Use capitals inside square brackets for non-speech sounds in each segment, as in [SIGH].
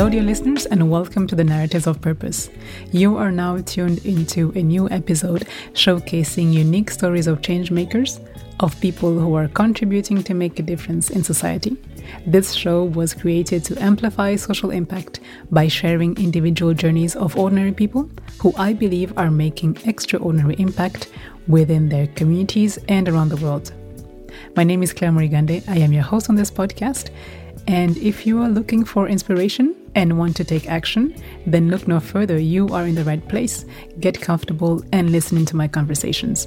Hello, dear listeners, and welcome to the Narratives of Purpose. You are now tuned into a new episode showcasing unique stories of changemakers, of people who are contributing to make a difference in society. This show was created to amplify social impact by sharing individual journeys of ordinary people who I believe are making extraordinary impact within their communities and around the world. My name is Claire Murigande. I am your host on this podcast. And if you are looking for inspiration and want to take action, then look no further. You are in the right place. Get comfortable and listen to my conversations.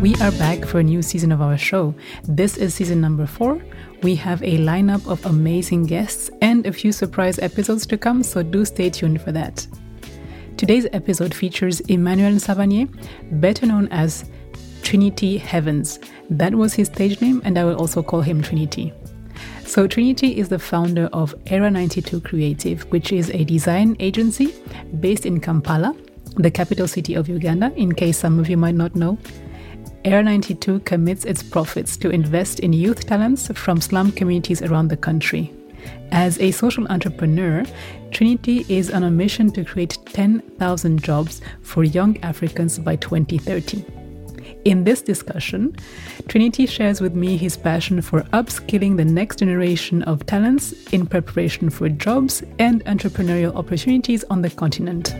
We are back for a new season of our show. This is season number four. We have a lineup of amazing guests and a few surprise episodes to come, so do stay tuned for that. Today's episode features Emmanuel Nsaabanye, better known as Trinity Heavenz. That was his stage name, and I will also call him Trinity. So, Trinity is the founder of Era 92 Creative, which is a design agency based in Kampala, the capital city of Uganda, in case some of you might not know. Era 92 commits its profits to invest in youth talents from slum communities around the country. As a social entrepreneur, Trinity is on a mission to create 10,000 jobs for young Africans by 2030. In this discussion, Trinity shares with me his passion for upskilling the next generation of talents in preparation for jobs and entrepreneurial opportunities on the continent.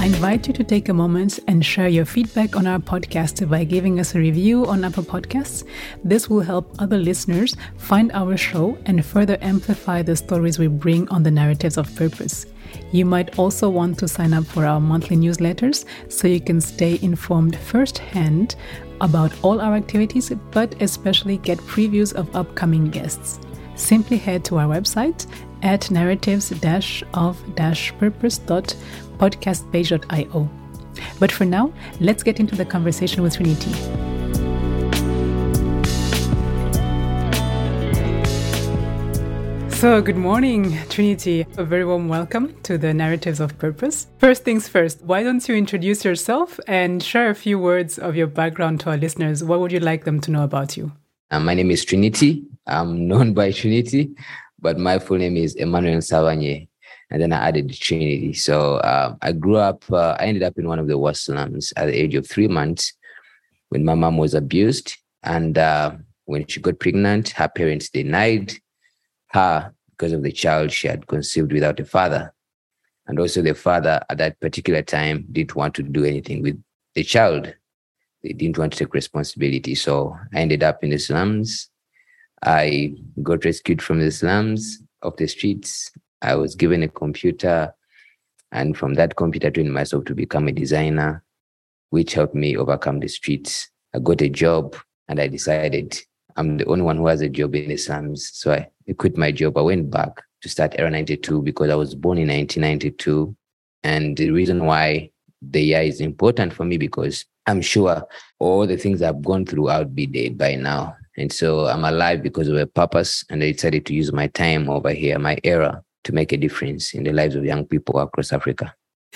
I invite you to take a moment and share your feedback on our podcast by giving us a review on Apple Podcasts. This will help other listeners find our show and further amplify the stories we bring on the narratives of purpose. You might also want to sign up for our monthly newsletters so you can stay informed firsthand about all our activities, but especially get previews of upcoming guests. Simply head to our website at narratives-of-purpose.podcastpage.io. But for now, let's get into the conversation with Trinity. So, good morning, Trinity. A very warm welcome to the Narratives of Purpose. First things first, why don't you introduce yourself and share a few words of your background to our listeners? What would you like them to know about you? Uh, my name is Trinity. I'm [LAUGHS] known by Trinity, but my full name is Emmanuel Nsaabanye. And then I added Trinity. So uh, I grew up, uh, I ended up in one of the worst slums at the age of three months when my mom was abused. And uh, when she got pregnant, her parents denied her because of the child she had conceived without a father. And also, the father at that particular time didn't want to do anything with the child. They didn't want to take responsibility. So I ended up in the slums I got rescued from the slums of the streets. I was given a computer, and from that computer, trained myself to become a designer, which helped me overcome the streets. I got a job, and I decided I'm the only one who has a job in the slums. So I quit my job. I went back to start Era 92 because I was born in 1992. And the reason why the year is important for me because I'm sure all the things I've gone through, I would be dead by now. And so I'm alive because of a purpose. And I decided to use my time over here, my era, to make a difference in the lives of young people across Africa.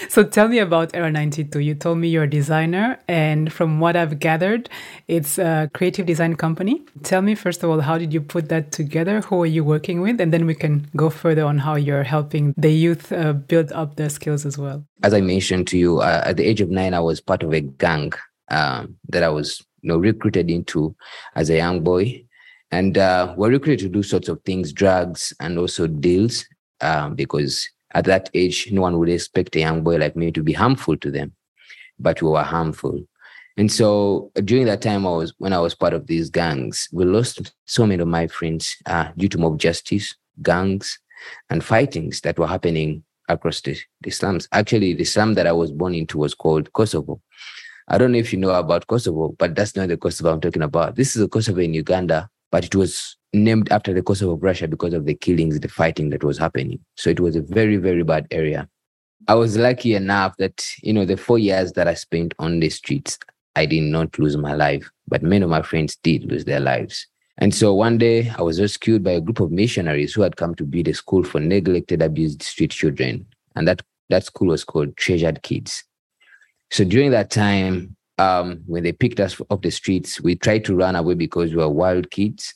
So tell me about Era 92. You told me you're a designer, and from what I've gathered, it's a creative design company. Tell me, first of all, how did you put that together? Who are you working with? And then we can go further on how you're helping the youth uh, build up their skills as well. As I mentioned to you, uh, at the age of nine, I was part of a gang um, that I was you know, recruited into as a young boy. And uh, we're recruited to do sorts of things, drugs and also deals, um, because at that age, no one would expect a young boy like me to be harmful to them, but we were harmful. And so during that time, I was when I was part of these gangs, we lost so many of my friends uh, due to mob justice, gangs, and fightings that were happening across the, the slums. Actually, the slum that I was born into was called Kosovo. I don't know if you know about Kosovo, but that's not the Kosovo I'm talking about. This is a Kosovo in Uganda, but it was named after the Kosovo of Russia because of the killings, the fighting that was happening. So it was a very, very bad area. I was lucky enough that, you know, the four years that I spent on the streets, I did not lose my life, but many of my friends did lose their lives. And so one day I was rescued by a group of missionaries who had come to build a school for neglected, abused street children. And that That school was called Treasured Kids. So during that time, um, when they picked us off the streets, we tried to run away because we were wild kids.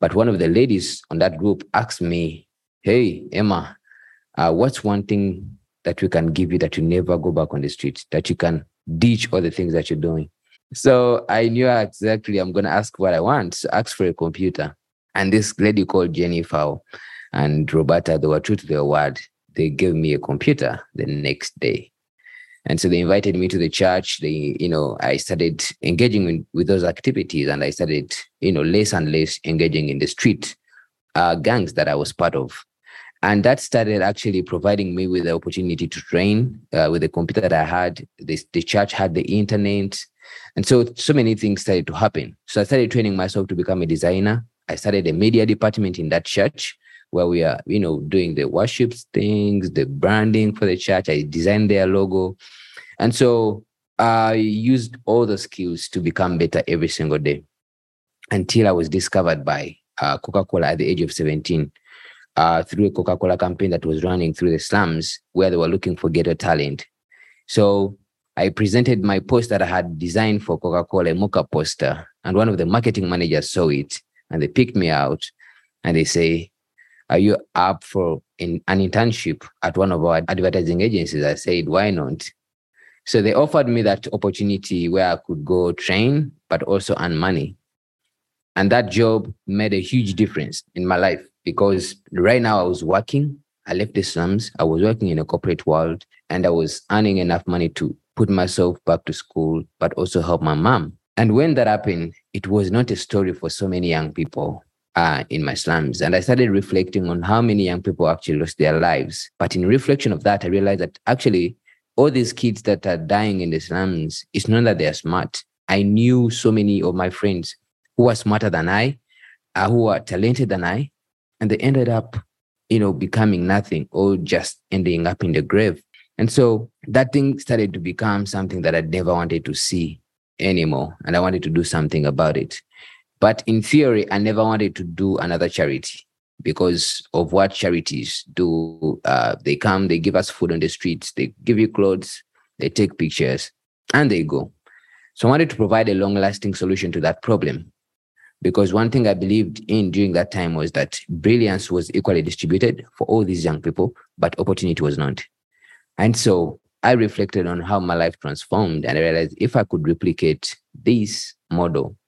But one of the ladies on that group asked me, Hey, Emma, uh, what's one thing that we can give you that you never go back on the street, that you can ditch all the things that you're doing? So I knew exactly I'm going to ask what I want. So ask for a computer. And this lady called Jenny Jennifer and Roberta, they were true to their word. They gave me a computer the next day. And so they invited me to the church. They, you know, I started engaging in, with those activities and I started, you know, less and less engaging in the street uh, gangs that I was part of. And that started actually providing me with the opportunity to train uh, with the computer that I had. This, the church had the internet. And so, so many things started to happen. So I started training myself to become a designer. I started a media department in that church where we are, you know, doing the worship things, the branding for the church. I designed their logo. And so I used all the skills to become better every single day until I was discovered by uh, Coca Cola at the age of 17 uh, through a Coca Cola campaign that was running through the slums where they were looking for ghetto talent. So I presented my post that I had designed for Coca Cola, a mocha poster, and one of the marketing managers saw it and they picked me out and they say, are you up for in, an internship at one of our advertising agencies? I said, why not? So they offered me that opportunity where I could go train, but also earn money. And that job made a huge difference in my life because right now I was working. I left the slums. I was working in a corporate world and I was earning enough money to put myself back to school, but also help my mom. And when that happened, it was not a story for so many young people in my slums. And I started reflecting on how many young people actually lost their lives. But in reflection of that, I realized that actually all these kids that are dying in the slums, it's not that they're smart. I knew so many of my friends who are smarter than I, uh, who are talented than I, and they ended up, you know, becoming nothing or just ending up in the grave. And so that thing started to become something that I never wanted to see anymore. And I wanted to do something about it. But in theory, I never wanted to do another charity because of what charities do. Uh, they come, they give us food on the streets, they give you clothes, they take pictures, and they go. So I wanted to provide a long lasting solution to that problem. Because one thing I believed in during that time was that brilliance was equally distributed for all these young people, but opportunity was not. And so I reflected on how my life transformed and I realized if I could replicate this model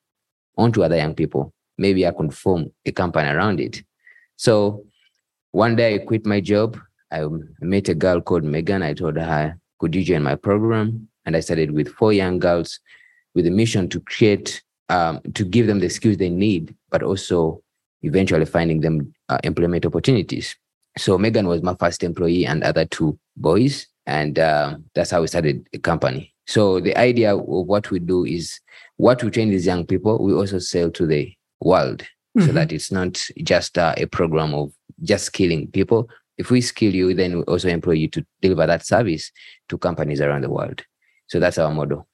onto other young people. Maybe I could form a company around it. So one day I quit my job. I met a girl called Megan. I told her, could you join my program? And I started with four young girls with a mission to create, um, to give them the skills they need, but also eventually finding them uh, employment opportunities. So Megan was my first employee and other two boys. And uh, that's how we started a company. So the idea of what we do is what we train these young people, we also sell to the world mm-hmm. so that it's not just uh, a program of just killing people. If we skill you, then we also employ you to deliver that service to companies around the world. So that's our model.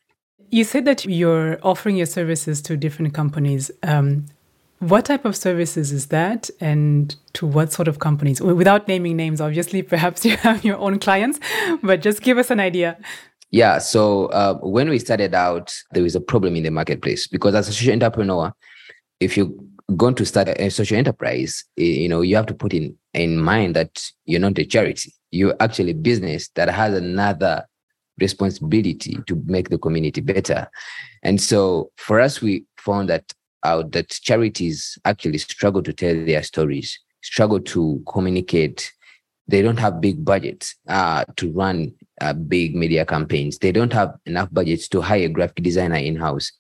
You said that you're offering your services to different companies. Um, what type of services is that, and to what sort of companies? Without naming names, obviously, [LAUGHS] perhaps you have your own clients, but just give us an idea. Yeah. So uh, when we started out, there was a problem in the marketplace because as a social entrepreneur, if you're going to start a social enterprise, you know, you have to put in in mind that you're not a charity. You're actually a business that has another responsibility to make the community better. And so for us, we found that out that charities actually struggle to tell their stories, struggle to communicate. They don't have big budgets uh, to run uh, big media campaigns. They don't have enough budgets to hire a graphic designer in house,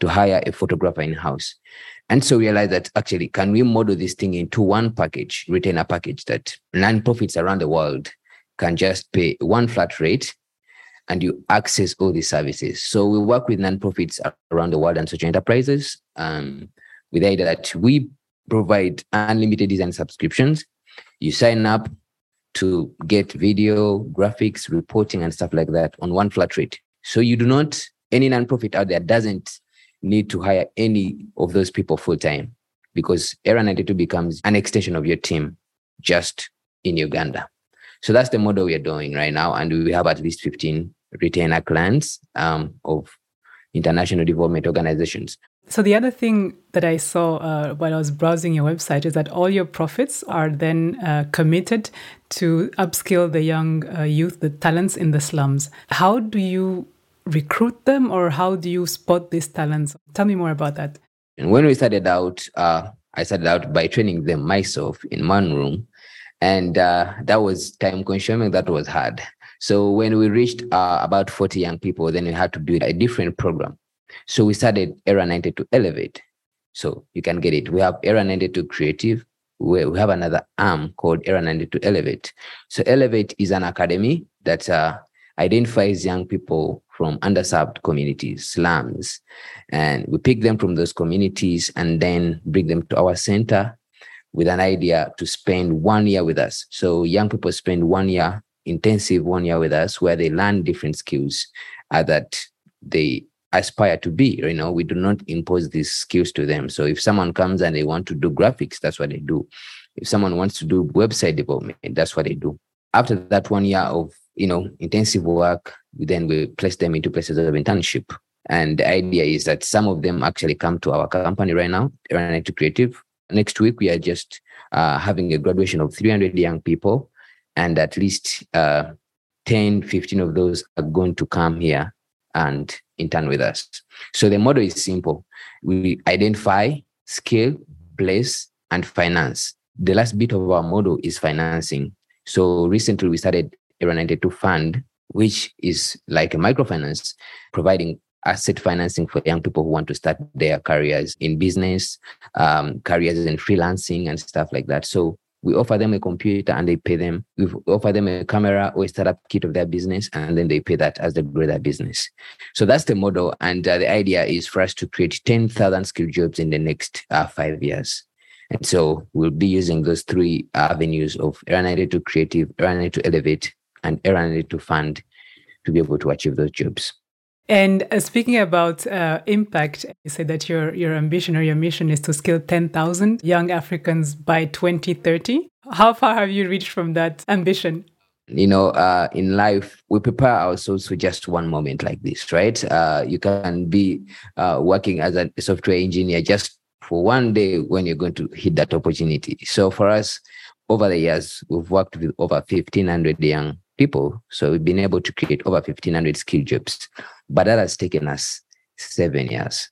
to hire a photographer in house. And so realize that actually, can we model this thing into one package, retainer package that non-profits around the world can just pay one flat rate and you access all these services. So we work with non-profits around the world and social enterprises um, with the idea that we provide unlimited design subscriptions. You sign up, to get video, graphics, reporting, and stuff like that on one flat rate. So you do not, any nonprofit out there doesn't need to hire any of those people full time because Era 92 becomes an extension of your team just in Uganda. So that's the model we are doing right now. And we have at least 15 retainer clients um, of international development organizations. So the other thing that I saw uh, while I was browsing your website is that all your profits are then uh, committed to upskill the young uh, youth, the talents in the slums. How do you recruit them, or how do you spot these talents? Tell me more about that. And when we started out, uh, I started out by training them myself in one room, and uh, that was time consuming. That was hard. So when we reached uh, about 40 young people, then we had to build a different program so we started Era 92 Elevate. So you can get it. We have Era 92 Creative. We have another arm called Era 92 Elevate. So Elevate is an academy that uh, identifies young people from underserved communities, slums, and we pick them from those communities and then bring them to our center with an idea to spend one year with us. So young people spend one year, intensive one year with us, where they learn different skills uh, that they aspire to be. You know, we do not impose these skills to them. So if someone comes and they want to do graphics, that's what they do. If someone wants to do website development, that's what they do. After that one year of you know intensive work, then we place them into places of internship. And the idea is that some of them actually come to our company right now, Era to Creative. Next week, we are just uh, having a graduation of 300 young people, and at least uh, 10, 15 of those are going to come here and intern with us. So the model is simple. We identify, scale, place, and finance. The last bit of our model is financing. So recently we started Era 92 Fund, which is like a microfinance, providing asset financing for young people who want to start their careers in business, um, careers in freelancing and stuff like that. So we offer them a computer and they pay them. We offer them a camera or a startup kit of their business, and then they pay that as they grow their business. So that's the model. And uh, the idea is for us to create 10,000 skill jobs in the next uh, five years. And so we'll be using those three avenues of Era 92 Creative, Era 92 Elevate, and Era 92 Fund to be able to achieve those jobs. And uh, speaking about uh, impact, you said that your, your ambition or your mission is to skill 10,000 young Africans by 2030. How far have you reached from that ambition? You know, uh, in life, we prepare ourselves for just one moment like this, right? Uh, you can be uh, working as a software engineer just for one day when you're going to hit that opportunity. So for us, over the years, we've worked with over 1,500 young people. So we've been able to create over 1,500 skill jobs but that has taken us seven years,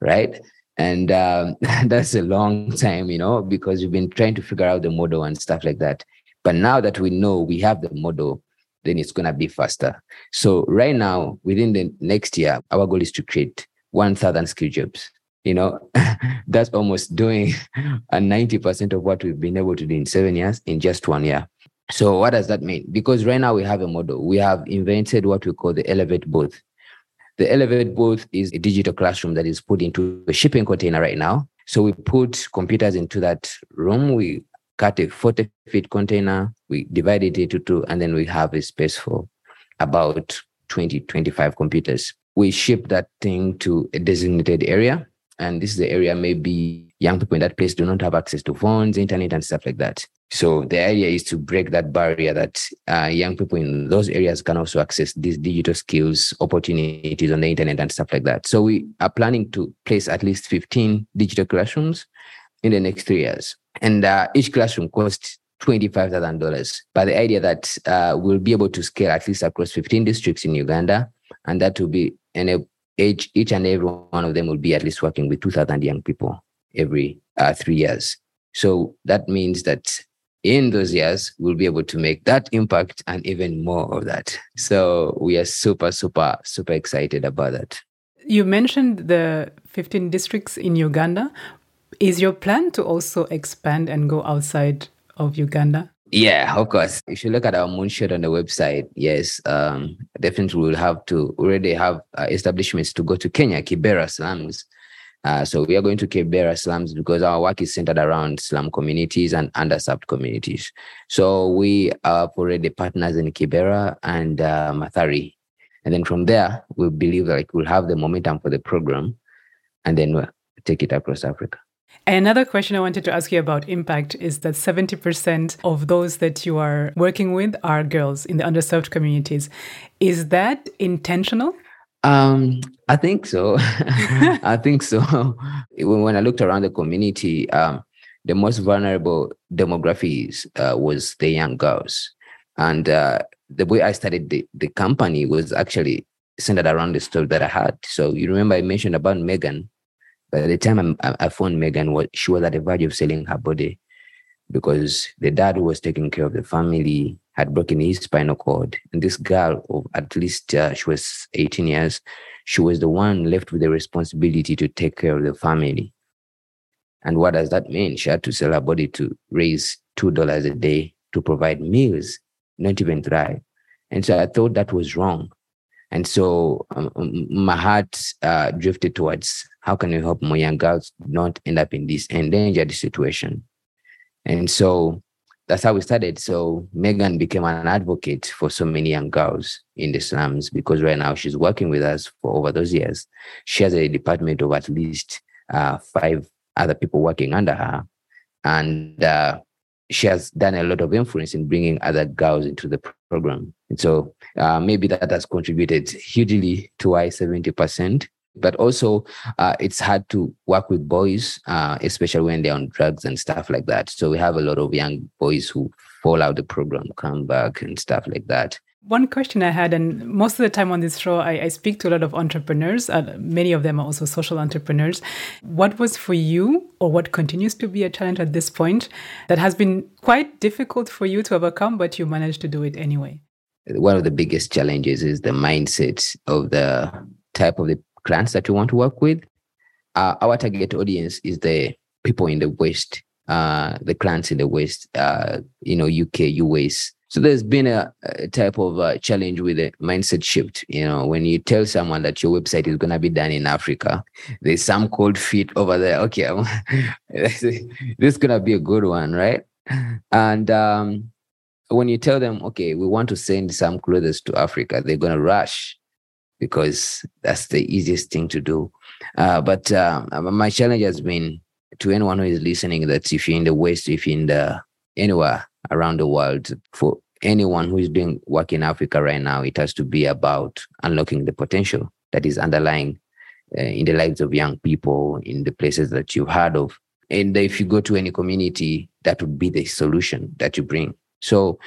right? And um, [LAUGHS] that's a long time, you know, because we've been trying to figure out the model and stuff like that. But now that we know we have the model, then it's going to be faster. So right now, within the next year, our goal is to create 1,000 skill jobs. You know, [LAUGHS] that's almost doing [LAUGHS] a 90% of what we've been able to do in seven years in just one year. So what does that mean? Because right now we have a model. We have invented what we call the Elevate booth. The Elevate booth is a digital classroom that is put into a shipping container right now. So we put computers into that room. We cut a 40 feet container, we divide it into two, and then we have a space for about 20, 25 computers. We ship that thing to a designated area. And this is the area maybe young people in that place do not have access to phones, internet, and stuff like that. So the idea is to break that barrier that uh, young people in those areas can also access these digital skills opportunities on the internet and stuff like that. So we are planning to place at least 15 digital classrooms in the next three years. And uh, each classroom costs $25,000. But the idea that uh, we'll be able to scale at least across 15 districts in Uganda, and that will be, and each, each and every one of them will be at least working with 2,000 young people every uh, three years. So that means that in those years, we'll be able to make that impact and even more of that. So we are super, super, super excited about that. You mentioned the 15 districts in Uganda. Is your plan to also expand and go outside of Uganda? Yeah, of course. If you look at our moonshot on the website, yes, um, definitely we'll have to already have uh, establishments to go to Kenya, Kibera slums, uh, so we are going to Kibera slums because our work is centered around slum communities and underserved communities. So we are already partners in Kibera and uh, Mathare. And then from there, we believe like we'll have the momentum for the program and then we'll take it across Africa. Another question I wanted to ask you about impact is that 70% of those that you are working with are girls in the underserved communities. Is that intentional? Um, I think so. [LAUGHS] [LAUGHS] I think so. [LAUGHS] when I looked around the community, um, the most vulnerable demographics uh, was the young girls. And uh, the way I started the, the company was actually centered around the story that I had. So you remember I mentioned about Megan. By the time I, I found Megan, what she was at the verge of selling her body because the dad was taking care of the family had broken his spinal cord. And this girl, of at least uh, she was 18 years, she was the one left with the responsibility to take care of the family. And what does that mean? She had to sell her body to raise $2 a day to provide meals, not even thrive. And so I thought that was wrong. And so um, um, my heart uh, drifted towards how can we help more young girls not end up in this endangered situation? And so that's how we started. So Megan became an advocate for so many young girls in the slums because right now she's working with us for over those years. She has a department of at least uh, five other people working under her. And uh, she has done a lot of influence in bringing other girls into the program. And so uh, maybe that has contributed hugely to why 70%. But also, uh, it's hard to work with boys, uh, especially when they're on drugs and stuff like that. So we have a lot of young boys who fall out the program, come back, and stuff like that. One question I had, and most of the time on this show, I, I speak to a lot of entrepreneurs. Uh, many of them are also social entrepreneurs. What was for you, or what continues to be a challenge at this point, that has been quite difficult for you to overcome, but you managed to do it anyway? One of the biggest challenges is the mindset of the type of the clients that you want to work with. Uh, our target audience is the people in the West, uh, the clients in the West, uh, you know, UK, US so there's been a, a type of uh, challenge with a mindset shift. You know, when you tell someone that your website is going to be done in Africa, there's some cold feet over there. Okay, [LAUGHS] this is going to be a good one, right? And um, when you tell them, okay, we want to send some clothes to Africa, they're going to rush because that's the easiest thing to do. Uh, but uh, my challenge has been to anyone who is listening that if you're in the West, if you're in the anywhere around the world for anyone who is doing work in Africa right now, it has to be about unlocking the potential that is underlying uh, in the lives of young people in the places that you've heard of. And if you go to any community, that would be the solution that you bring. So,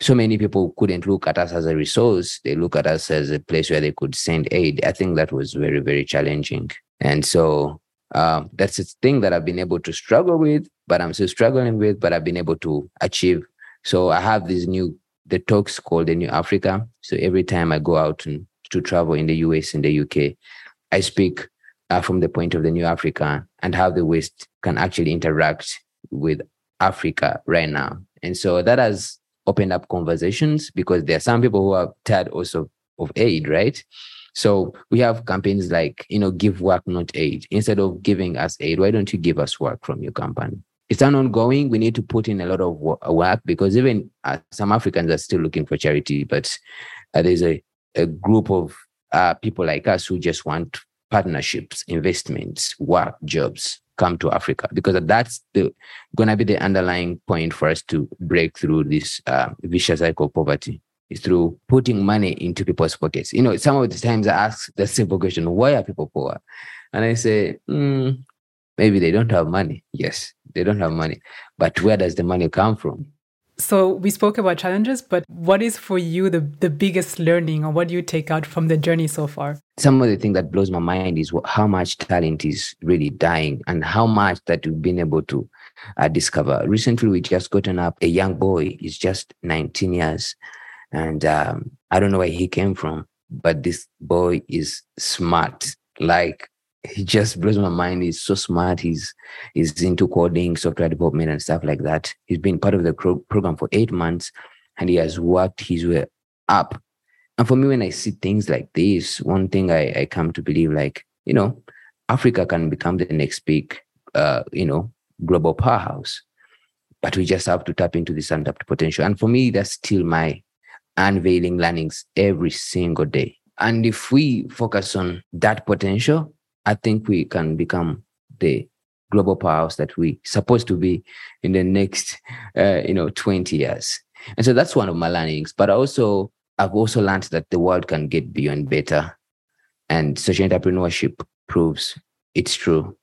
so many people couldn't look at us as a resource. They look at us as a place where they could send aid. I think that was very, very challenging. And so uh, that's a thing that I've been able to struggle with, but I'm still struggling with, but I've been able to achieve. So I have this new the talks called the New Africa. So every time I go out and, to travel in the US and the UK, I speak uh, from the point of the New Africa and how the West can actually interact with Africa right now. And so that has opened up conversations because there are some people who are tired also of aid, right? So we have campaigns like, you know, give work, not aid. Instead of giving us aid, why don't you give us work from your company? It's an ongoing. We need to put in a lot of work because even uh, some Africans are still looking for charity, but uh, there's a, a group of uh, people like us who just want partnerships, investments, work, jobs come to Africa because that's the going to be the underlying point for us to break through this uh, vicious cycle of poverty is through putting money into people's pockets. You know, some of the times I ask the simple question, why are people poor? And I say, mm, maybe they don't have money. Yes, they don't have money. But where does the money come from? So we spoke about challenges, but what is for you the, the biggest learning or what do you take out from the journey so far? Some of the thing that blows my mind is how much talent is really dying and how much that we've been able to uh, discover. Recently, we just gotten up a young boy, he's just 19 years and um, I don't know where he came from, but this boy is smart. Like he just blows my mind. He's so smart. He's he's into coding, software development, and stuff like that. He's been part of the program for eight months, and he has worked his way up. And for me, when I see things like this, one thing I, I come to believe, like you know, Africa can become the next big, uh, you know, global powerhouse. But we just have to tap into this untapped potential. And for me, that's still my unveiling learnings every single day. And if we focus on that potential, I think we can become the global powers that we supposed to be in the next, uh, you know, 20 years. And so that's one of my learnings. But also, I've also learned that the world can get beyond better. And social entrepreneurship proves it's true.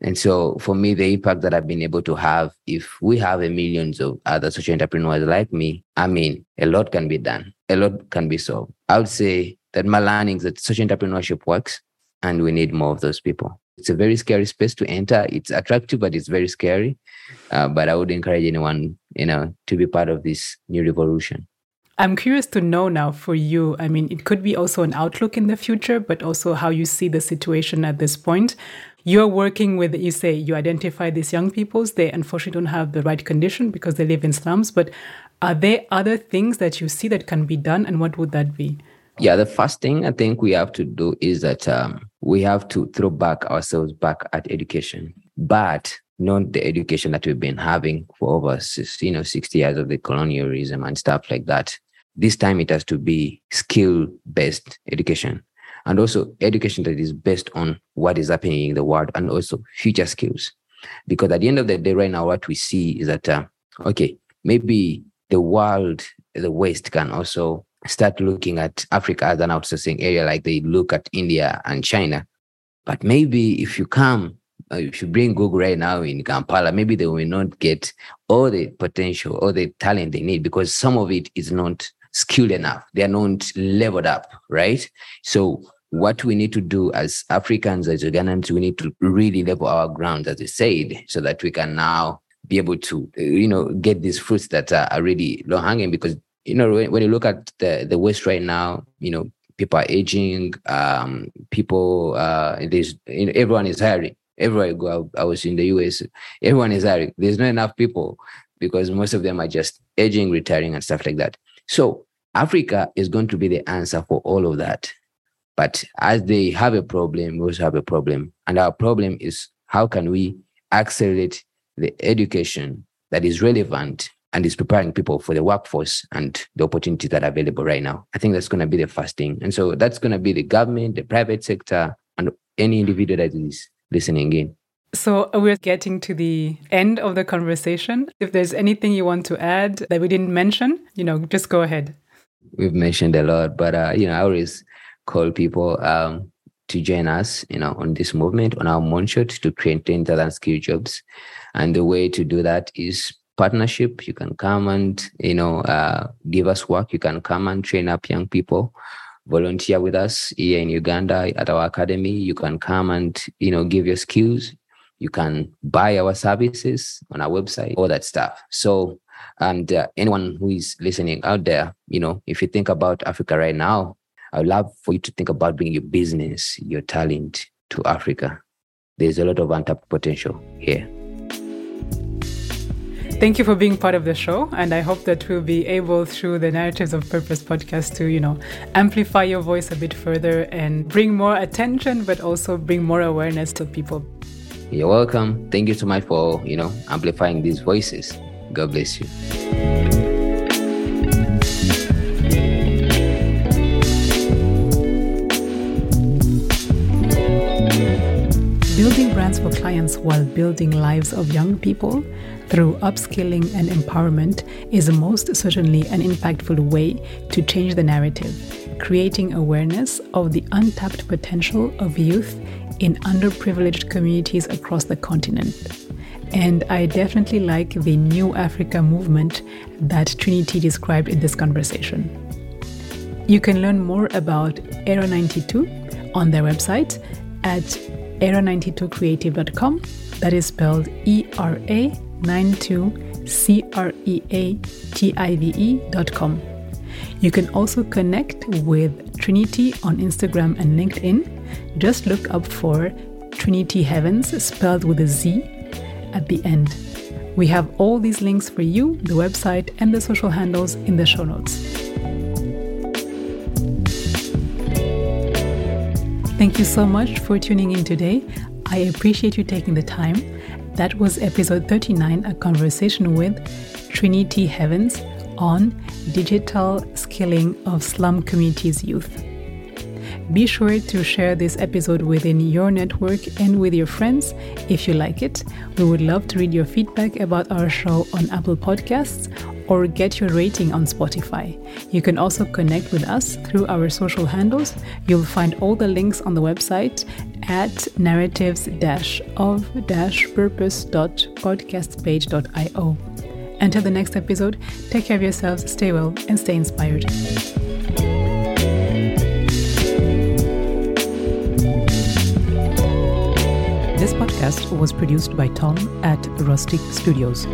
And so for me, the impact that I've been able to have, if we have a millions of other social entrepreneurs like me, I mean, a lot can be done. A lot can be solved. I would say that my learnings that social entrepreneurship works and we need more of those people. It's a very scary space to enter. It's attractive, but it's very scary. Uh, but I would encourage anyone, you know, to be part of this new revolution. I'm curious to know now for you. I mean, it could be also an outlook in the future, but also how you see the situation at this point. You're working with, you say, you identify these young peoples. They unfortunately don't have the right condition because they live in slums. But are there other things that you see that can be done? And what would that be? Yeah, the first thing I think we have to do is that um, we have to throw back ourselves back at education, but not the education that we've been having for over you know 60 years of the colonialism and stuff like that. This time it has to be skill based education and also education that is based on what is happening in the world and also future skills. Because at the end of the day, right now, what we see is that, uh, okay, maybe the world, the West can also start looking at Africa as an outsourcing area like they look at India and China. But maybe if you come, uh, if you bring Google right now in Kampala, maybe they will not get all the potential all the talent they need because some of it is not skilled enough. They are not leveled up, right? So what we need to do as Africans, as Ugandans, we need to really level our ground, as I said, so that we can now be able to, uh, you know, get these fruits that are, are really low hanging because you know, when, when you look at the, the West right now, you know, people are aging, um, people, uh, there's, you know, everyone is hiring. Everywhere I go, I, I was in the US, everyone is hiring. There's not enough people because most of them are just aging, retiring, and stuff like that. So Africa is going to be the answer for all of that. But as they have a problem, we also have a problem. And our problem is how can we accelerate the education that is relevant and is preparing people for the workforce and the opportunities that are available right now. I think that's going to be the first thing. And so that's going to be the government, the private sector, and any individual that is listening in. So we're getting to the end of the conversation. If there's anything you want to add that we didn't mention, you know, just go ahead. We've mentioned a lot, but uh, you know, I always call people um, to join us, you know, on this movement, on our moonshot to create 10,000 skill jobs. And the way to do that is partnership. You can come and, you know, uh, give us work. You can come and train up young people, volunteer with us here in Uganda at our academy. You can come and, you know, give your skills. You can buy our services on our website, all that stuff. So, and uh, anyone who is listening out there, you know, if you think about Africa right now, I would love for you to think about bringing your business, your talent to Africa. There's a lot of untapped potential here. Thank you for being part of the show. And I hope that we'll be able, through the Narratives of Purpose podcast, to, you know, amplify your voice a bit further and bring more attention, but also bring more awareness to people. You're welcome. Thank you so much for, you know, amplifying these voices. God bless you. Building brands for clients while building lives of young people through upskilling and empowerment is most certainly an impactful way to change the narrative, creating awareness of the untapped potential of youth in underprivileged communities across the continent. And I definitely like the New Africa movement that Trinity described in this conversation. You can learn more about Era 92 on their website at era92creative.com. That is spelled E R A 92 C R E A T I V E dot com. You can also connect with Trinity on Instagram and LinkedIn. Just look up for Trinity Heavenz, spelled with a Z at the end. We have all these links for you, the website, and the social handles in the show notes. Thank you so much for tuning in today. I appreciate you taking the time. That was episode 39, a conversation with Trinity Heavenz on digital skilling of slum communities youth. Be sure to share this episode within your network and with your friends if you like it. We would love to read your feedback about our show on Apple Podcasts or get your rating on Spotify. You can also connect with us through our social handles. You'll find all the links on the website at narratives of purpose.podcastpage.io. Until the next episode, take care of yourselves, stay well, and stay inspired. This podcast was produced by Tom at Rustic Studios.